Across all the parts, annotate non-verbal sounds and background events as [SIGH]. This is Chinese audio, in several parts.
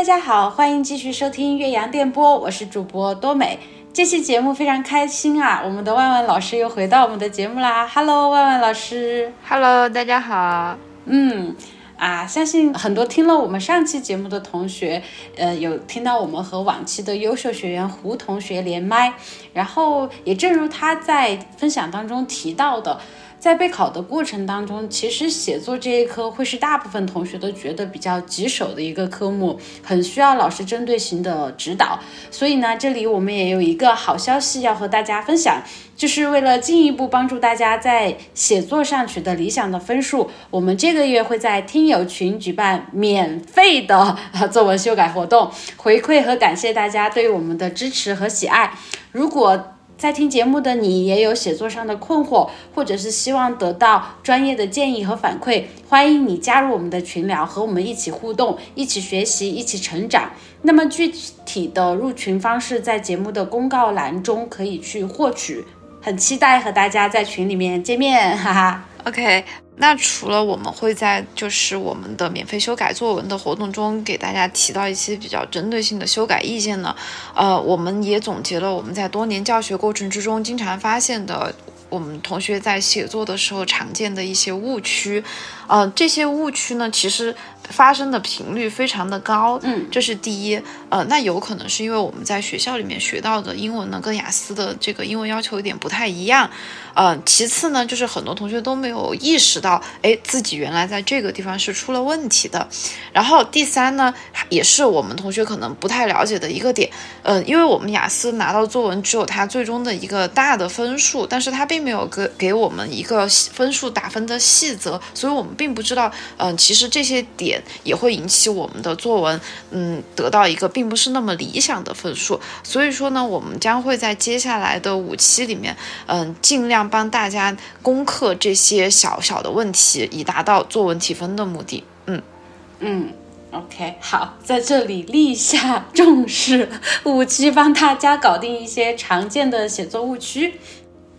大家好，欢迎继续收听岳阳电波，我是主播多美。这期节目非常开心啊，我们的万万老师又回到我们的节目啦。Hello，万万老师。Hello，大家好。嗯，啊，相信很多听了我们上期节目的同学，呃，有听到我们和往期的优秀学员胡同学连麦，然后也正如他在分享当中提到的。在备考的过程当中，其实写作这一科会是大部分同学都觉得比较棘手的一个科目，很需要老师针对性的指导。所以呢，这里我们也有一个好消息要和大家分享，就是为了进一步帮助大家在写作上取得理想的分数，我们这个月会在听友群举办免费的 [LAUGHS] 作文修改活动，回馈和感谢大家对我们的支持和喜爱。如果在听节目的你也有写作上的困惑，或者是希望得到专业的建议和反馈，欢迎你加入我们的群聊，和我们一起互动，一起学习，一起成长。那么具体的入群方式在节目的公告栏中可以去获取。很期待和大家在群里面见面，哈哈。OK，那除了我们会在就是我们的免费修改作文的活动中给大家提到一些比较针对性的修改意见呢，呃，我们也总结了我们在多年教学过程之中经常发现的。我们同学在写作的时候常见的一些误区，呃，这些误区呢，其实发生的频率非常的高，嗯，这是第一，呃，那有可能是因为我们在学校里面学到的英文呢，跟雅思的这个英文要求有点不太一样，呃，其次呢，就是很多同学都没有意识到，哎，自己原来在这个地方是出了问题的，然后第三呢，也是我们同学可能不太了解的一个点，呃，因为我们雅思拿到作文只有它最终的一个大的分数，但是它并没有给给我们一个分数打分的细则，所以我们并不知道，嗯、呃，其实这些点也会引起我们的作文，嗯，得到一个并不是那么理想的分数。所以说呢，我们将会在接下来的五期里面，嗯、尽量帮大家攻克这些小小的问题，以达到作文提分的目的。嗯嗯。OK，好，在这里立下 [LAUGHS] 重誓，五期帮大家搞定一些常见的写作误区。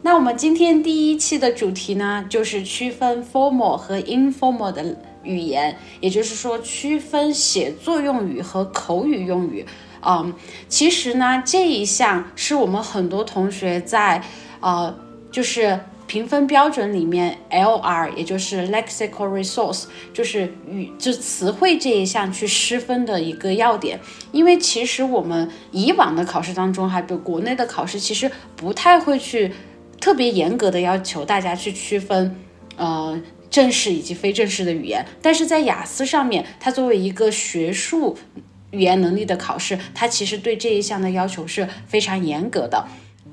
那我们今天第一期的主题呢，就是区分 formal 和 informal 的语言，也就是说区分写作用语和口语用语。嗯，其实呢，这一项是我们很多同学在呃，就是。评分标准里面，LR 也就是 lexical resource，就是语就词汇这一项去失分的一个要点。因为其实我们以往的考试当中，还比如国内的考试，其实不太会去特别严格的要求大家去区分，呃。正式以及非正式的语言，但是在雅思上面，它作为一个学术语言能力的考试，它其实对这一项的要求是非常严格的。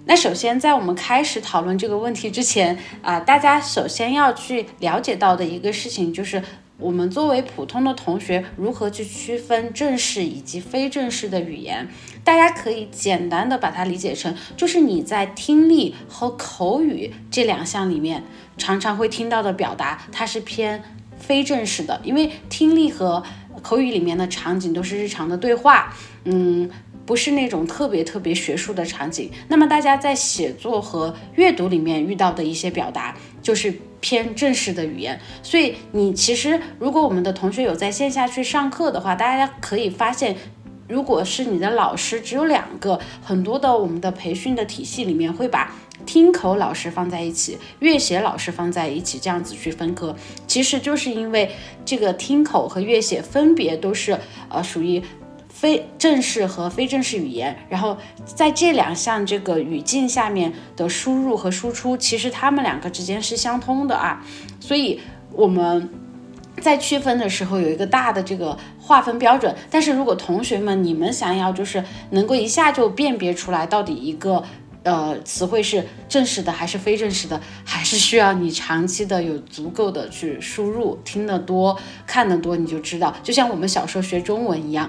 那首先，在我们开始讨论这个问题之前啊、大家首先要去了解到的一个事情就是，我们作为普通的同学，如何去区分正式以及非正式的语言。大家可以简单的把它理解成，就是你在听力和口语这两项里面，常常会听到的表达，它是偏非正式的，因为听力和口语里面的场景都是日常的对话，嗯。不是那种特别特别学术的场景，那么大家在写作和阅读里面遇到的一些表达，就是偏正式的语言。所以你其实，如果我们的同学有在线下去上课的话，大家可以发现，如果是你的老师只有两个，很多的我们的培训的体系里面会把听口老师放在一起，阅写老师放在一起，这样子去分科，其实就是因为这个听口和阅写分别都是呃属于。非正式和非正式语言，然后在这两项这个语境下面的输入和输出，其实它们两个之间是相通的啊，所以我们在区分的时候有一个大的这个划分标准。但是如果同学们你们想要就是能够一下就辨别出来到底一个呃词汇是正式的还是非正式的，还是需要你长期的有足够的去输入，听得多看得多，你就知道，就像我们小时候学中文一样。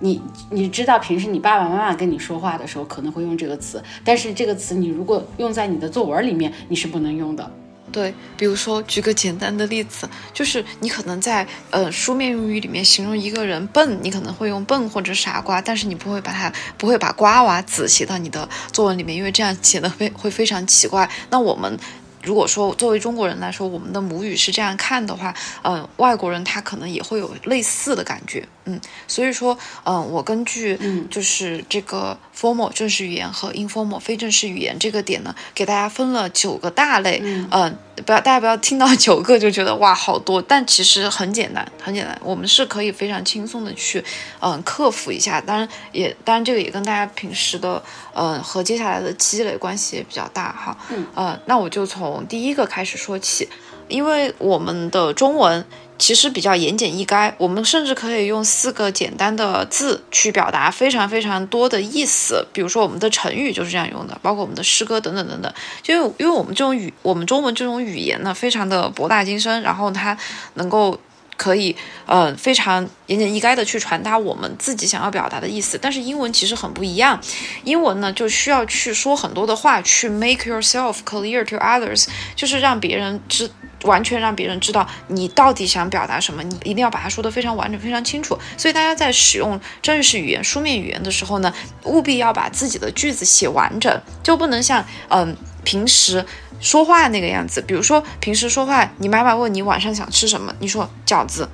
你你知道平时你爸爸妈妈跟你说话的时候可能会用这个词，但是这个词你如果用在你的作文里面，你是不能用的。对，比如说举个简单的例子，就是你可能在呃书面用语里面形容一个人笨，你可能会用笨或者傻瓜，但是你不会把它不会把瓜娃子写到你的作文里面，因为这样写的非会非常奇怪。那我们如果说作为中国人来说，我们的母语是这样看的话，嗯，外国人他可能也会有类似的感觉，嗯，所以说，嗯，我根据就是这个 formal 正式语言和 informal 非正式语言这个点呢，给大家分了九个大类，嗯，不要大家不要听到九个就觉得哇好多，但其实很简单，很简单，我们是可以非常轻松的去，嗯，克服一下，当然也当然这个也跟大家平时的，嗯，和接下来的积累关系也比较大哈，嗯，呃，那我就从。从第一个开始说起，因为我们的中文其实比较言简意赅，我们甚至可以用四个简单的字去表达非常非常多的意思。比如说我们的成语就是这样用的，包括我们的诗歌等等等等。就因为我们这种语，我们中文这种语言呢，非常的博大精深，然后它能够。可以，呃，非常言简意赅的去传达我们自己想要表达的意思。但是英文其实很不一样，英文呢就需要去说很多的话，去 make yourself clear to others，就是让别人知，完全让别人知道你到底想表达什么，你一定要把它说得非常完整、非常清楚。所以大家在使用正式语言、书面语言的时候呢，务必要把自己的句子写完整，就不能像，嗯，平时。说话那个样子，比如说平时说话，你妈妈问你晚上想吃什么，你说饺子，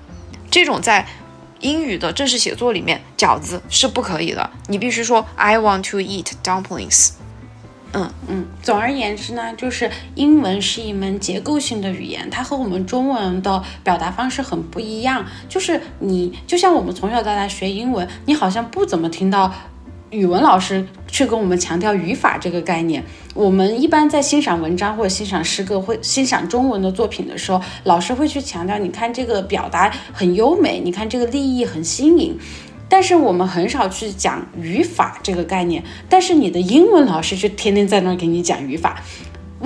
这种在英语的正式写作里面，饺子是不可以的，你必须说 I want to eat dumplings。嗯嗯，总而言之呢，就是英文是一门结构性的语言，它和我们中文的表达方式很不一样。就是你就像我们从小到大学英文，你好像不怎么听到。语文老师去跟我们强调语法这个概念。我们一般在欣赏文章或者欣赏诗歌、会欣赏中文的作品的时候，老师会去强调，你看这个表达很优美，你看这个立意很新颖。但是我们很少去讲语法这个概念。但是你的英文老师就天天在那儿给你讲语法。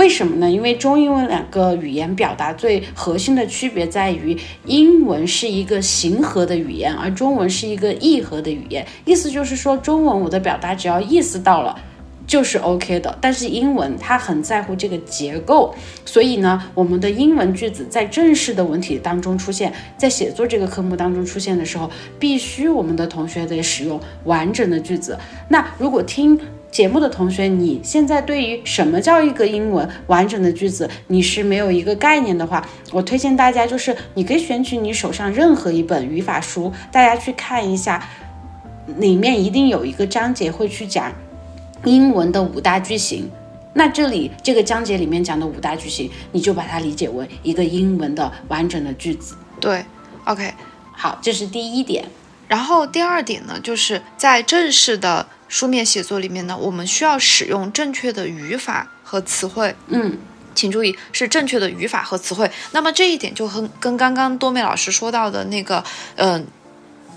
为什么呢？因为中英文两个语言表达最核心的区别在于，英文是一个形合的语言，而中文是一个意合的语言。意思就是说，中文我的表达只要意思到了，就是 OK 的。但是英文它很在乎这个结构，所以呢，我们的英文句子在正式的文体当中出现，在写作这个科目当中出现的时候，必须我们的同学得使用完整的句子。那如果听。节目的同学，你现在对于什么叫一个英文完整的句子，你是没有一个概念的话，我推荐大家就是你可以选取你手上任何一本语法书，大家去看一下，里面一定有一个章节会去讲英文的五大句型。那这里这个章节里面讲的五大句型，你就把它理解为一个英文的完整的句子。对，OK，好，这是第一点。然后第二点呢，就是在正式的。书面写作里面呢，我们需要使用正确的语法和词汇。嗯，请注意是正确的语法和词汇。那么这一点就和跟刚刚多美老师说到的那个，嗯。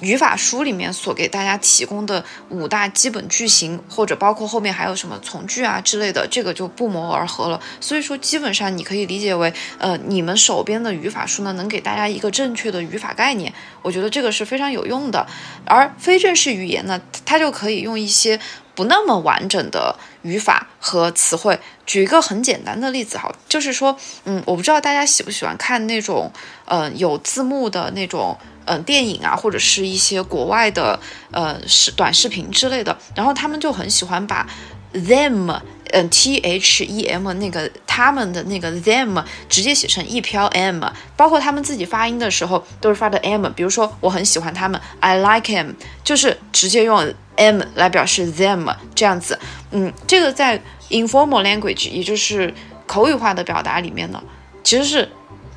语法书里面所给大家提供的五大基本句型，或者包括后面还有什么从句啊之类的，这个就不谋而合了。所以说，基本上你可以理解为，呃，你们手边的语法书呢，能给大家一个正确的语法概念。我觉得这个是非常有用的。而非正式语言呢，它就可以用一些不那么完整的语法和词汇。举一个很简单的例子，好，就是说，嗯，我不知道大家喜不喜欢看那种，嗯，有字幕的那种。嗯，电影啊，或者是一些国外的呃视短视频之类的，然后他们就很喜欢把 them，嗯，t h e m 那个他们的那个 them 直接写成一飘 m，包括他们自己发音的时候都是发的 m。比如说我很喜欢他们，I like him，就是直接用 m 来表示 them 这样子。嗯，这个在 informal language，也就是口语化的表达里面呢，其实是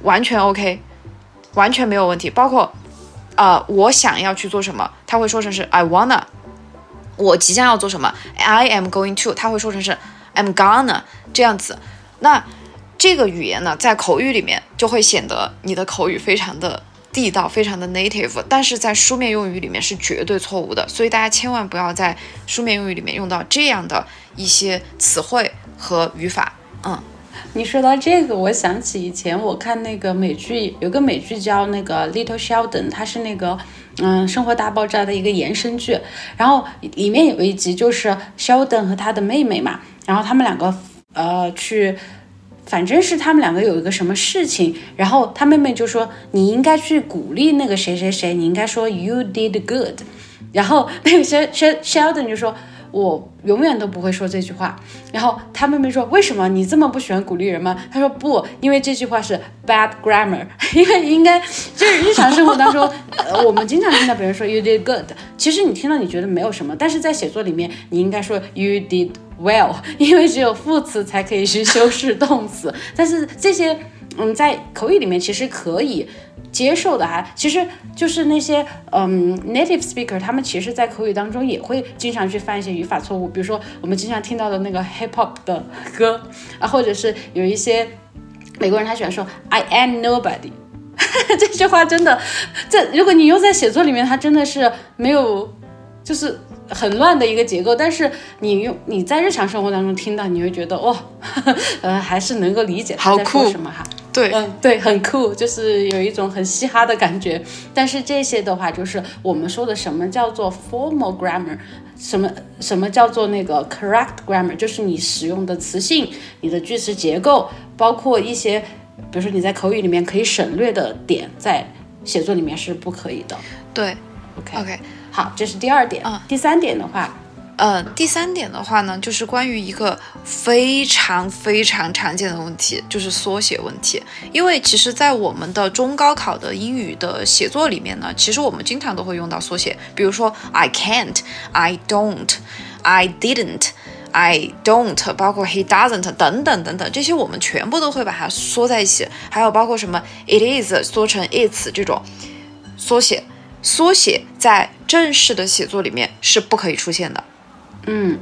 完全 OK，完全没有问题，包括。呃，我想要去做什么，他会说成是 I wanna。我即将要做什么，I am going to，他会说成是 I'm gonna 这样子。那这个语言呢，在口语里面就会显得你的口语非常的地道，非常的 native，但是在书面用语里面是绝对错误的。所以大家千万不要在书面用语里面用到这样的一些词汇和语法。嗯。你说到这个，我想起以前我看那个美剧，有个美剧叫那个《Little Sheldon》，它是那个嗯《生活大爆炸》的一个延伸剧。然后里面有一集就是 Sheldon 和他的妹妹嘛，然后他们两个呃去，反正是他们两个有一个什么事情，然后他妹妹就说你应该去鼓励那个谁谁谁，你应该说 You did good。然后 [LAUGHS] 那个 Shel Sheldon 就说。我永远都不会说这句话。然后他妹妹说，为什么你这么不喜欢鼓励人吗？他说不，因为这句话是 bad grammar，[LAUGHS] 因为应该就是日常生活当中，呃，我们经常听到别人说 you did good，其实你听到你觉得没有什么，但是在写作里面你应该说 you did well，因为只有副词才可以去修饰动词，但是这些。嗯，在口语里面其实可以接受的哈，其实就是那些嗯 native speaker，他们其实，在口语当中也会经常去犯一些语法错误，比如说我们经常听到的那个 hip hop 的歌啊，或者是有一些美国人他喜欢说 I am nobody，[LAUGHS] 这句话真的，这如果你用在写作里面，它真的是没有，就是。很乱的一个结构，但是你用你在日常生活当中听到，你会觉得哇，[LAUGHS] 呃，还是能够理解他在说什么哈。对，嗯，对，很酷，就是有一种很嘻哈的感觉。但是这些的话，就是我们说的什么叫做 formal grammar，什么什么叫做那个 correct grammar，就是你使用的词性、你的句式结构，包括一些，比如说你在口语里面可以省略的点，在写作里面是不可以的。对，OK OK。好，这是第二点。嗯，第三点的话，呃，第三点的话呢，就是关于一个非常非常常见的问题，就是缩写问题。因为其实，在我们的中高考的英语的写作里面呢，其实我们经常都会用到缩写，比如说 I can't, I don't, I didn't, I don't，包括 he doesn't 等等等等，这些我们全部都会把它缩在一起。还有包括什么 it is 缩成 its 这种缩写。缩写在正式的写作里面是不可以出现的。嗯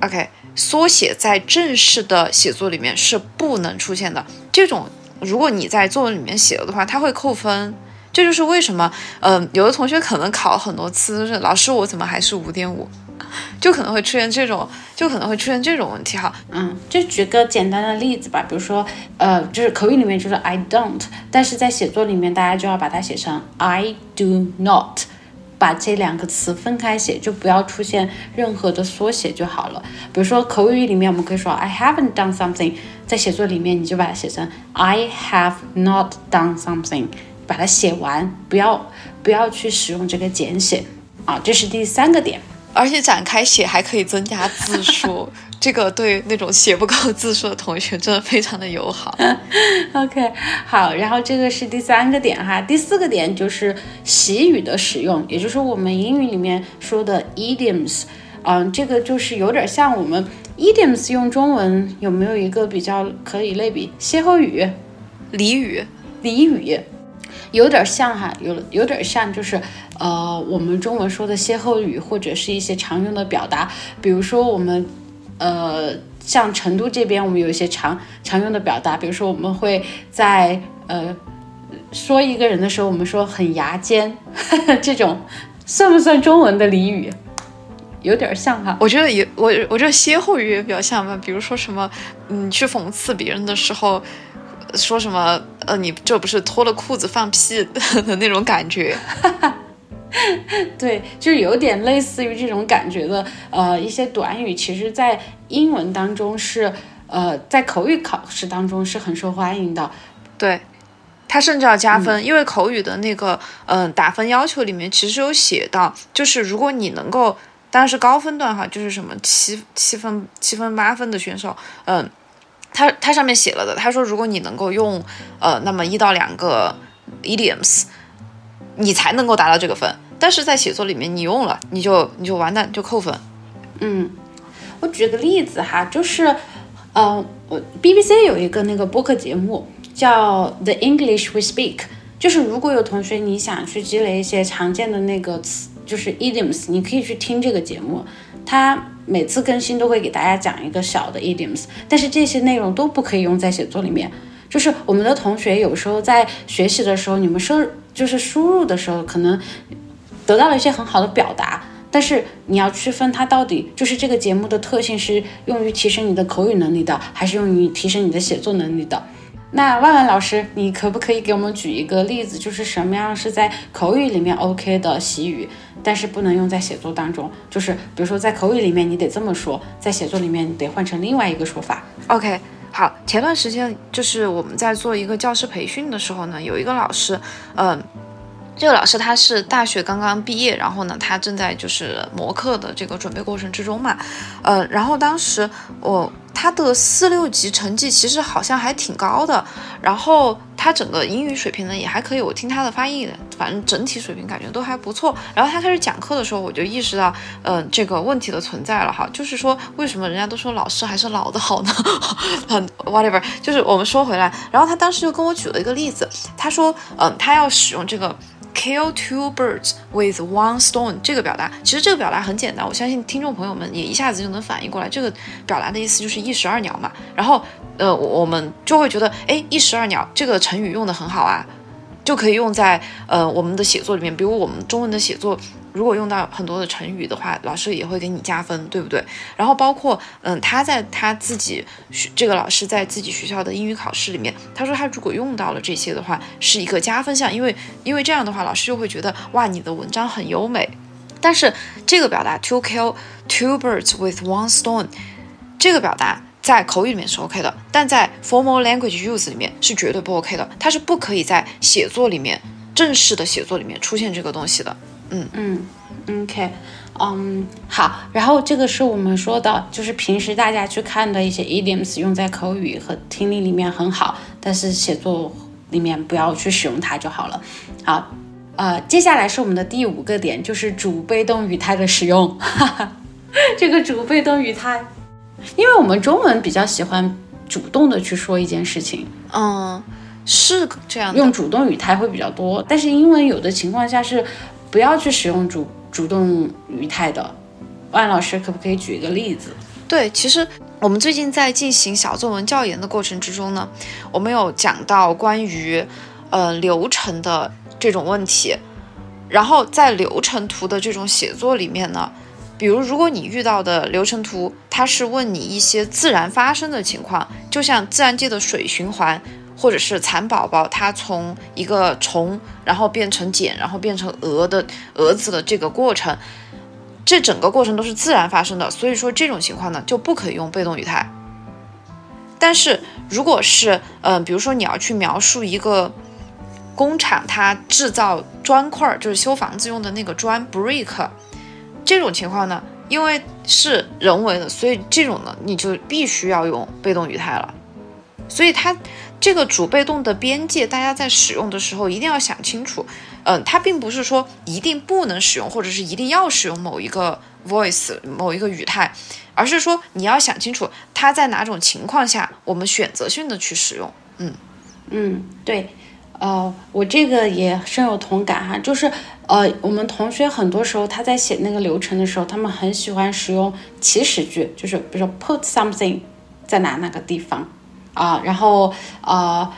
，OK，缩写在正式的写作里面是不能出现的。这种如果你在作文里面写了的话，它会扣分。这就是为什么，嗯，有的同学可能考很多次，就是老师我怎么还是五点五？就可能会出现这种，就可能会出现这种问题哈。嗯，就举个简单的例子吧，比如说，呃，就是口语里面就是 I don't，但是在写作里面大家就要把它写成 I do not，把这两个词分开写，就不要出现任何的缩写就好了。比如说口语里面我们可以说 I haven't done something，在写作里面你就把它写成 I have not done something，把它写完，不要不要去使用这个简写啊。这是第三个点。而且展开写还可以增加字数，这个对那种写不够字数的同学真的非常的友好。[LAUGHS] OK，好，然后这个是第三个点哈，第四个点就是习语的使用，也就是我们英语里面说的 idioms，嗯，这个就是有点像我们 idioms 用中文有没有一个比较可以类比？歇后语、俚语、俚语。有点像哈，有有点像，就是呃，我们中文说的歇后语或者是一些常用的表达，比如说我们呃，像成都这边，我们有一些常常用的表达，比如说我们会在呃说一个人的时候，我们说很牙尖，[LAUGHS] 这种算不算中文的俚语？有点像哈，我觉得也我我觉得歇后语也比较像吧，比如说什么，嗯，去讽刺别人的时候。说什么？呃，你这不是脱了裤子放屁的那种感觉？哈哈 [LAUGHS] 对，就是有点类似于这种感觉的。呃，一些短语，其实在英文当中是，呃，在口语考试当中是很受欢迎的。对，它甚至要加分，因为口语的那个，嗯，打分要求里面其实有写到，就是如果你能够，当然是高分段哈，就是什么七七分、七分、八分的选手，嗯。他他上面写了的，他说如果你能够用呃那么一到两个 idioms，你才能够达到这个分。但是在写作里面你用了，你就你就完蛋就扣分。嗯，我举个例子哈，就是呃我 BBC 有一个那个播客节目叫 The English We Speak，就是如果有同学你想去积累一些常见的那个词，就是 idioms，你可以去听这个节目，它。每次更新都会给大家讲一个小的 idioms，但是这些内容都不可以用在写作里面。就是我们的同学有时候在学习的时候，你们输就是输入的时候，可能得到了一些很好的表达，但是你要区分它到底就是这个节目的特性是用于提升你的口语能力的，还是用于提升你的写作能力的。那万万老师，你可不可以给我们举一个例子，就是什么样是在口语里面 OK 的习语，但是不能用在写作当中？就是比如说在口语里面你得这么说，在写作里面你得换成另外一个说法。OK，好，前段时间就是我们在做一个教师培训的时候呢，有一个老师，嗯，这个老师他是大学刚刚毕业，然后呢，他正在就是模课的这个准备过程之中嘛，呃，然后当时我他的四六级成绩其实好像还挺高的，然后他整个英语水平呢也还可以，我听他的发音，反正整体水平感觉都还不错。然后他开始讲课的时候，我就意识到，嗯，这个问题的存在了哈，就是说为什么人家都说老师还是老的好呢？[LAUGHS] 很 whatever，就是我们说回来，然后他当时就跟我举了一个例子，他说，嗯，他要使用这个。Kill two birds with one stone 这个表达，其实这个表达很简单，我相信听众朋友们也一下子就能反应过来。这个表达的意思就是一石二鸟嘛。然后，呃，我们就会觉得，哎，一石二鸟这个成语用的很好啊。就可以用在呃我们的写作里面，比如我们中文的写作，如果用到很多的成语的话，老师也会给你加分，对不对？然后包括嗯他在他自己这个老师在自己学校的英语考试里面，他说他如果用到了这些的话，是一个加分项，因为因为这样的话，老师就会觉得哇你的文章很优美。但是这个表达 to kill two birds with one stone，这个表达。在口语里面是 OK 的，但在 formal language use 里面是绝对不 OK 的，它是不可以在写作里面正式的写作里面出现这个东西的。嗯嗯，OK，嗯，好，然后这个是我们说的，就是平时大家去看的一些 idioms 用在口语和听力里面很好，但是写作里面不要去使用它就好了。好，呃，接下来是我们的第五个点，就是主被动语态的使用。[LAUGHS] 这个主被动语态。因为我们中文比较喜欢主动的去说一件事情，嗯，是这样，用主动语态会比较多。但是英文有的情况下是不要去使用主主动语态的。万老师可不可以举一个例子？对，其实我们最近在进行小作文教研的过程之中呢，我们有讲到关于呃流程的这种问题，然后在流程图的这种写作里面呢。比如，如果你遇到的流程图，它是问你一些自然发生的情况，就像自然界的水循环，或者是蚕宝宝它从一个虫，然后变成茧，然后变成蛾的蛾子的这个过程，这整个过程都是自然发生的。所以说这种情况呢，就不可以用被动语态。但是如果是，嗯，比如说你要去描述一个工厂，它制造砖块，就是修房子用的那个砖 brick。这种情况呢，因为是人为的，所以这种呢，你就必须要用被动语态了。所以它这个主被动的边界，大家在使用的时候一定要想清楚。嗯，它并不是说一定不能使用，或者是一定要使用某一个 voice 某一个语态，而是说你要想清楚它在哪种情况下我们选择性的去使用。嗯嗯，对。呃，我这个也深有同感哈，就是呃，我们同学很多时候他在写那个流程的时候，他们很喜欢使用祈使句，就是比如说 put something 在哪哪个地方啊，然后呃，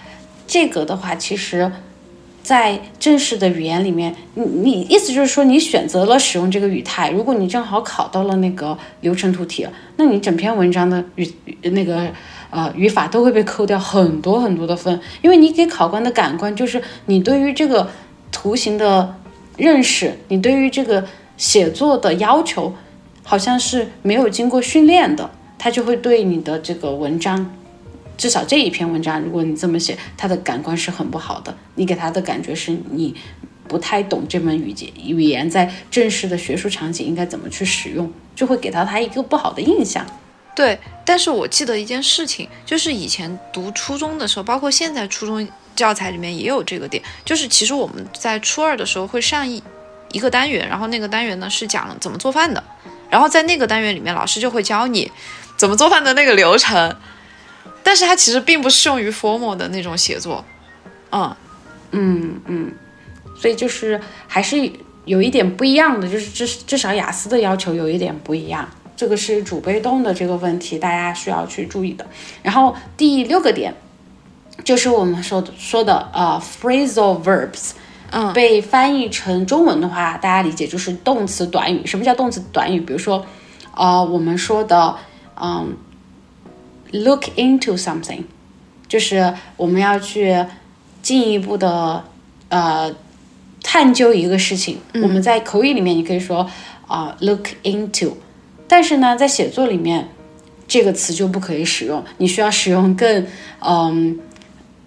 这个的话，其实，在正式的语言里面，你你意思就是说你选择了使用这个语态，如果你正好考到了那个流程图题，那你整篇文章的语那个。呃，语法都会被扣掉很多很多的分，因为你给考官的感官就是你对于这个图形的认识，你对于这个写作的要求，好像是没有经过训练的，他就会对你的这个文章，至少这一篇文章，如果你这么写，他的感官是很不好的，你给他的感觉是你不太懂这门语言，语言在正式的学术场景应该怎么去使用，就会给到他一个不好的印象。对，但是我记得一件事情，就是以前读初中的时候，包括现在初中教材里面也有这个点，就是其实我们在初二的时候会上一一个单元，然后那个单元呢是讲怎么做饭的，然后在那个单元里面，老师就会教你怎么做饭的那个流程，但是它其实并不适用于 formal 的那种写作，嗯嗯嗯，所以就是还是有一点不一样的，就是至至少雅思的要求有一点不一样。这个是主被动的这个问题，大家需要去注意的。然后第六个点，就是我们说的说的呃，phrasal verbs，嗯，被翻译成中文的话，大家理解就是动词短语。什么叫动词短语？比如说，呃，我们说的，嗯，look into something，就是我们要去进一步的呃探究一个事情。我们在口语里面，你可以说啊，look into。但是呢，在写作里面，这个词就不可以使用。你需要使用更嗯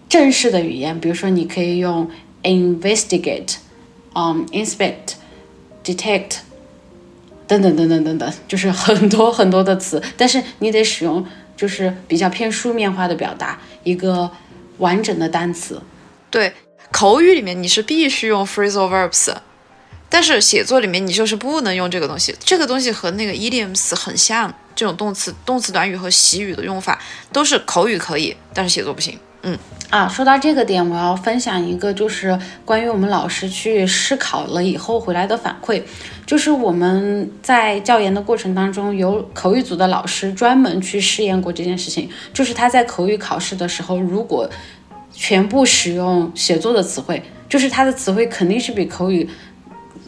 正式的语言，比如说你可以用 investigate 嗯，inspect、detect 等等等等等等，就是很多很多的词，但是你得使用就是比较偏书面化的表达一个完整的单词。对，口语里面你是必须用 phrasal verbs，但是写作里面你就是不能用这个东西。这个东西和那个 idioms 很像，这种动词、动词短语和习语的用法都是口语可以，但是写作不行。嗯啊，说到这个点，我要分享一个，就是关于我们老师去试考了以后回来的反馈，就是我们在教研的过程当中，有口语组的老师专门去试验过这件事情，就是他在口语考试的时候，如果全部使用写作的词汇，就是他的词汇肯定是比口语。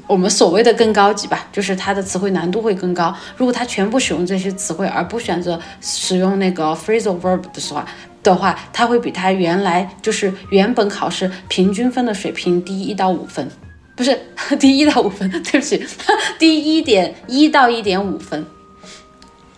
我们所谓的更高级吧，就是它的词汇难度会更高。如果他全部使用这些词汇，而不选择使用那个 phrasal verb 的话的话，它会比它原来就是原本考试平均分的水平低一到五分，不是 [LAUGHS] 低一到五分，对不起，[LAUGHS] 低一点一到一点五分，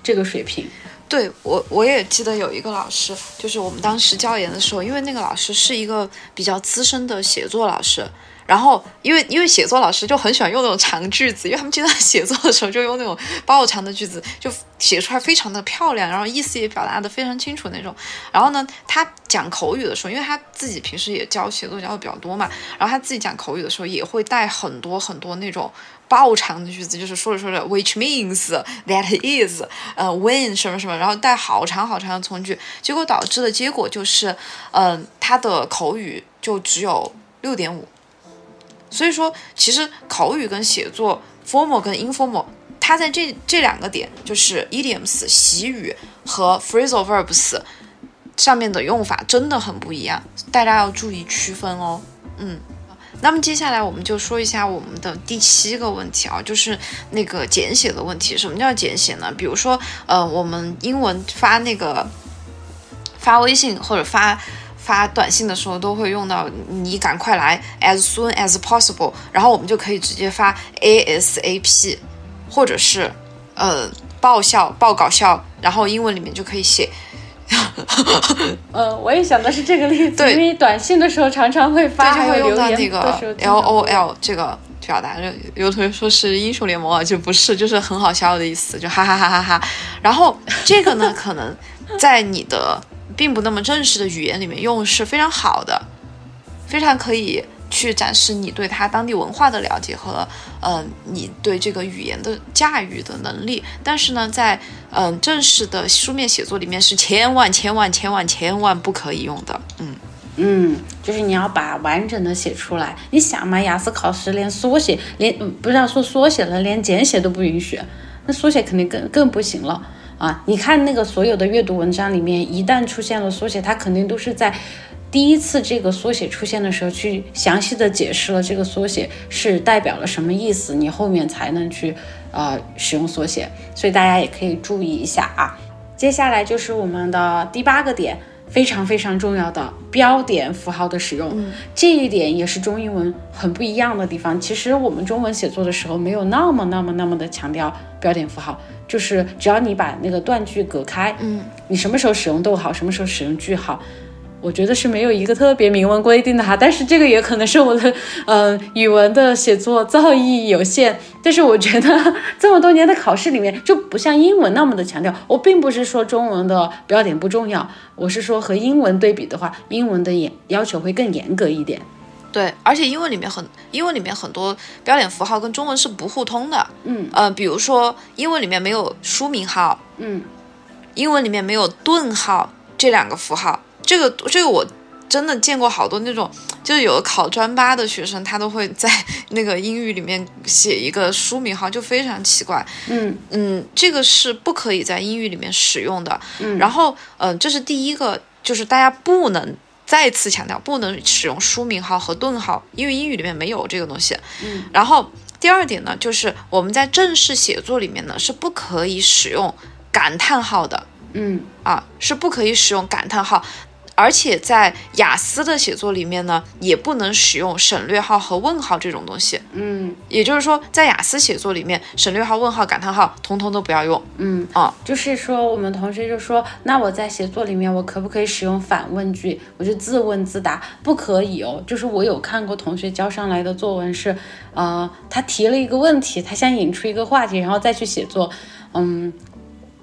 这个水平。对我我也记得有一个老师，就是我们当时教研的时候，因为那个老师是一个比较资深的写作老师。然后，因为因为写作老师就很喜欢用那种长句子，因为他们经常写作的时候就用那种爆长的句子，就写出来非常的漂亮，然后意思也表达的非常清楚那种。然后呢，他讲口语的时候，因为他自己平时也教写作教的比较多嘛，然后他自己讲口语的时候也会带很多很多那种爆长的句子，就是说着说着，which means that is，呃，when 什么什么，然后带好长好长的从句，结果导致的结果就是，嗯，他的口语就只有六点五。所以说，其实口语跟写作，formal 跟 informal，它在这这两个点，就是 idioms 习语和 phrasal verbs 上面的用法真的很不一样，大家要注意区分哦。嗯，那么接下来我们就说一下我们的第七个问题啊，就是那个简写的问题。什么叫简写呢？比如说，呃，我们英文发那个发微信或者发。发短信的时候都会用到，你赶快来，as soon as possible，然后我们就可以直接发 ASAP，或者是呃爆笑爆搞笑，然后英文里面就可以写。[LAUGHS] 呃，我也想的是这个例子，因为短信的时候常常会发，就会用到那个 LOL 这个表达。有同学说是英雄联盟啊，就不是，[LAUGHS] 就是很好笑的意思，就哈哈哈哈哈。然后这个呢，可能在你的。并不那么正式的语言里面用是非常好的，非常可以去展示你对他当地文化的了解和，嗯，你对这个语言的驾驭的能力。但是呢，在嗯正式的书面写作里面是千万千万千万千万不可以用的。嗯嗯，就是你要把完整的写出来。你想嘛，雅思考试连缩写连不要说缩写了，连简写都不允许，那缩写肯定更更不行了。啊，你看那个所有的阅读文章里面，一旦出现了缩写，它肯定都是在第一次这个缩写出现的时候，去详细的解释了这个缩写是代表了什么意思，你后面才能去呃使用缩写。所以大家也可以注意一下啊。接下来就是我们的第八个点，非常非常重要的标点符号的使用，这一点也是中英文很不一样的地方。其实我们中文写作的时候没有那么那么那么的强调标点符号。就是只要你把那个断句隔开，嗯，你什么时候使用逗号，什么时候使用句号，我觉得是没有一个特别明文规定的哈。但是这个也可能是我的，嗯，[LAUGHS] 语文的写作造诣有限。但是我觉得这么多年的考试里面，就不像英文那么的强调。我并不是说中文的标点不重要，我是说和英文对比的话，英文的严要求会更严格一点。对，而且英文里面很，英文里面很多标点符号跟中文是不互通的。嗯，呃，比如说英文里面没有书名号，嗯，英文里面没有顿号这两个符号。这个这个我真的见过好多那种，[TSK] 就是有考专八的学生，他都会在那个英语里面写一个书名号，就非常奇怪。嗯嗯，这个是不可以在英语里面使用的。嗯，然后嗯，这是第一个，就是大家不能。再次强调，不能使用书名号和顿号，因为英语里面没有这个东西。嗯，然后第二点呢，就是我们在正式写作里面呢是不可以使用感叹号的。嗯，啊，是不可以使用感叹号。而且在雅思的写作里面呢，也不能使用省略号和问号这种东西。嗯，也就是说，在雅思写作里面，省略号、问号、感叹号，通通都不要用。嗯啊，就是说，我们同学就说，那我在写作里面，我可不可以使用反问句？我就自问自答，不可以哦。就是我有看过同学交上来的作文是，呃，他提了一个问题，他想引出一个话题，然后再去写作。嗯，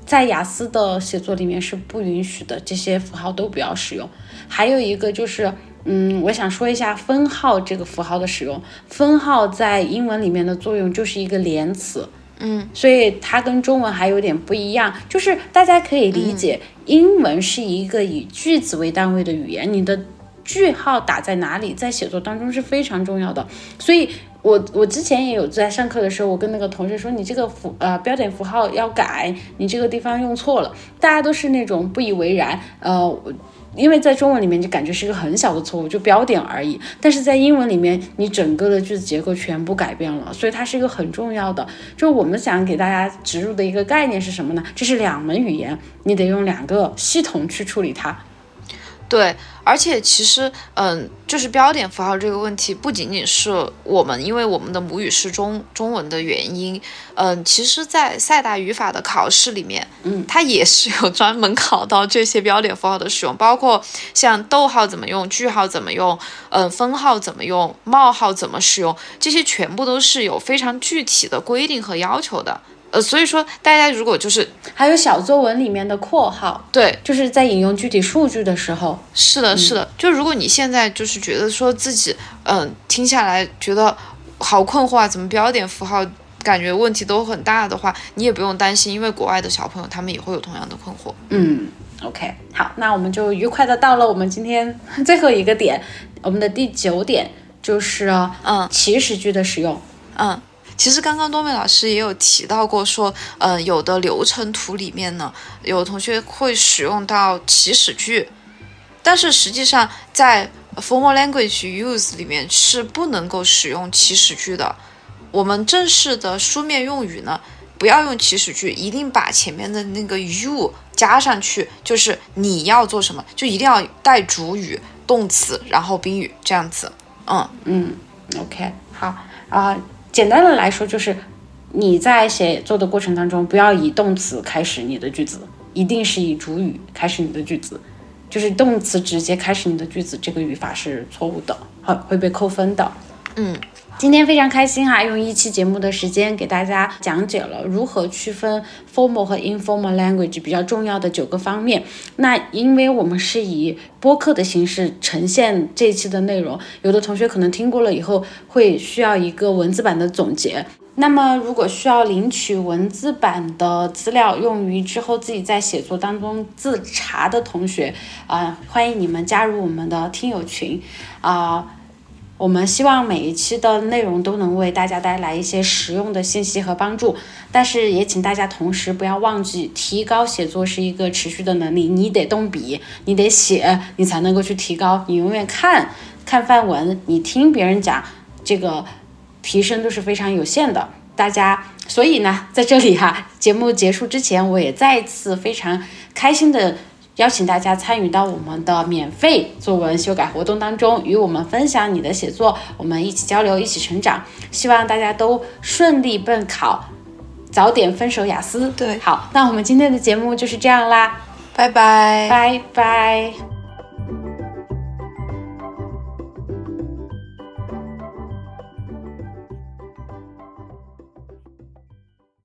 在雅思的写作里面是不允许的，这些符号都不要使用。还有一个就是，嗯，我想说一下分号这个符号的使用。分号在英文里面的作用就是一个连词。嗯，所以它跟中文还有点不一样，就是大家可以理解，英文是一个以句子为单位的语言，你的句号打在哪里，在写作当中是非常重要的。所以我我之前也有在上课的时候，我跟那个同学说，你这个符呃标点符号要改，你这个地方用错了，大家都是那种不以为然，呃。因为在中文里面就感觉是一个很小的错误，就标点而已。但是在英文里面，你整个的句子结构全部改变了，所以它是一个很重要的。就我们想给大家植入的一个概念是什么呢？这是两门语言，你得用两个系统去处理它。对，而且其实，嗯，就是标点符号这个问题，不仅仅是我们，因为我们的母语是中中文的原因，嗯，其实，在赛达语法的考试里面，嗯，它也是有专门考到这些标点符号的使用，包括像逗号怎么用，句号怎么用，嗯，分号怎么用，冒号怎么使用，这些全部都是有非常具体的规定和要求的。呃，所以说大家如果就是还有小作文里面的括号，对，就是在引用具体数据的时候，是的，是的，就如果你现在就是觉得说自己，嗯，听下来觉得好困惑啊，怎么标点符号感觉问题都很大的话，你也不用担心，因为国外的小朋友他们也会有同样的困惑。嗯，OK，好，那我们就愉快的到了我们今天最后一个点，我们的第九点就是嗯祈使句的使用。嗯。其实刚刚多美老师也有提到过，说，嗯，有的流程图里面呢，有同学会使用到祈使句，但是实际上在 formal language use 里面是不能够使用祈使句的。我们正式的书面用语呢，不要用祈使句，一定把前面的那个 you 加上去，就是你要做什么，就一定要带主语、动词，然后宾语这样子。嗯嗯，OK，好啊。简单的来说，就是你在写作的过程当中，不要以动词开始你的句子，一定是以主语开始你的句子。就是动词直接开始你的句子，这个语法是错误的，会会被扣分的。嗯。今天非常开心哈，用一期节目的时间给大家讲解了如何区分 formal 和 informal language 比较重要的九个方面。那因为我们是以播客的形式呈现这一期的内容，有的同学可能听过了以后会需要一个文字版的总结。那么如果需要领取文字版的资料，用于之后自己在写作当中自查的同学啊，欢迎你们加入我们的听友群啊。我们希望每一期的内容都能为大家带来一些实用的信息和帮助，但是也请大家同时不要忘记，提高写作是一个持续的能力，你得动笔，你得写，你才能够去提高。你永远看看范文，你听别人讲，这个提升都是非常有限的。大家，所以呢，在这里哈，节目结束之前，我也再次非常开心的。邀请大家参与到我们的免费作文修改活动当中，与我们分享你的写作，我们一起交流，一起成长。希望大家都顺利备考，早点分手雅思。对，好，那我们今天的节目就是这样啦，拜拜，拜拜。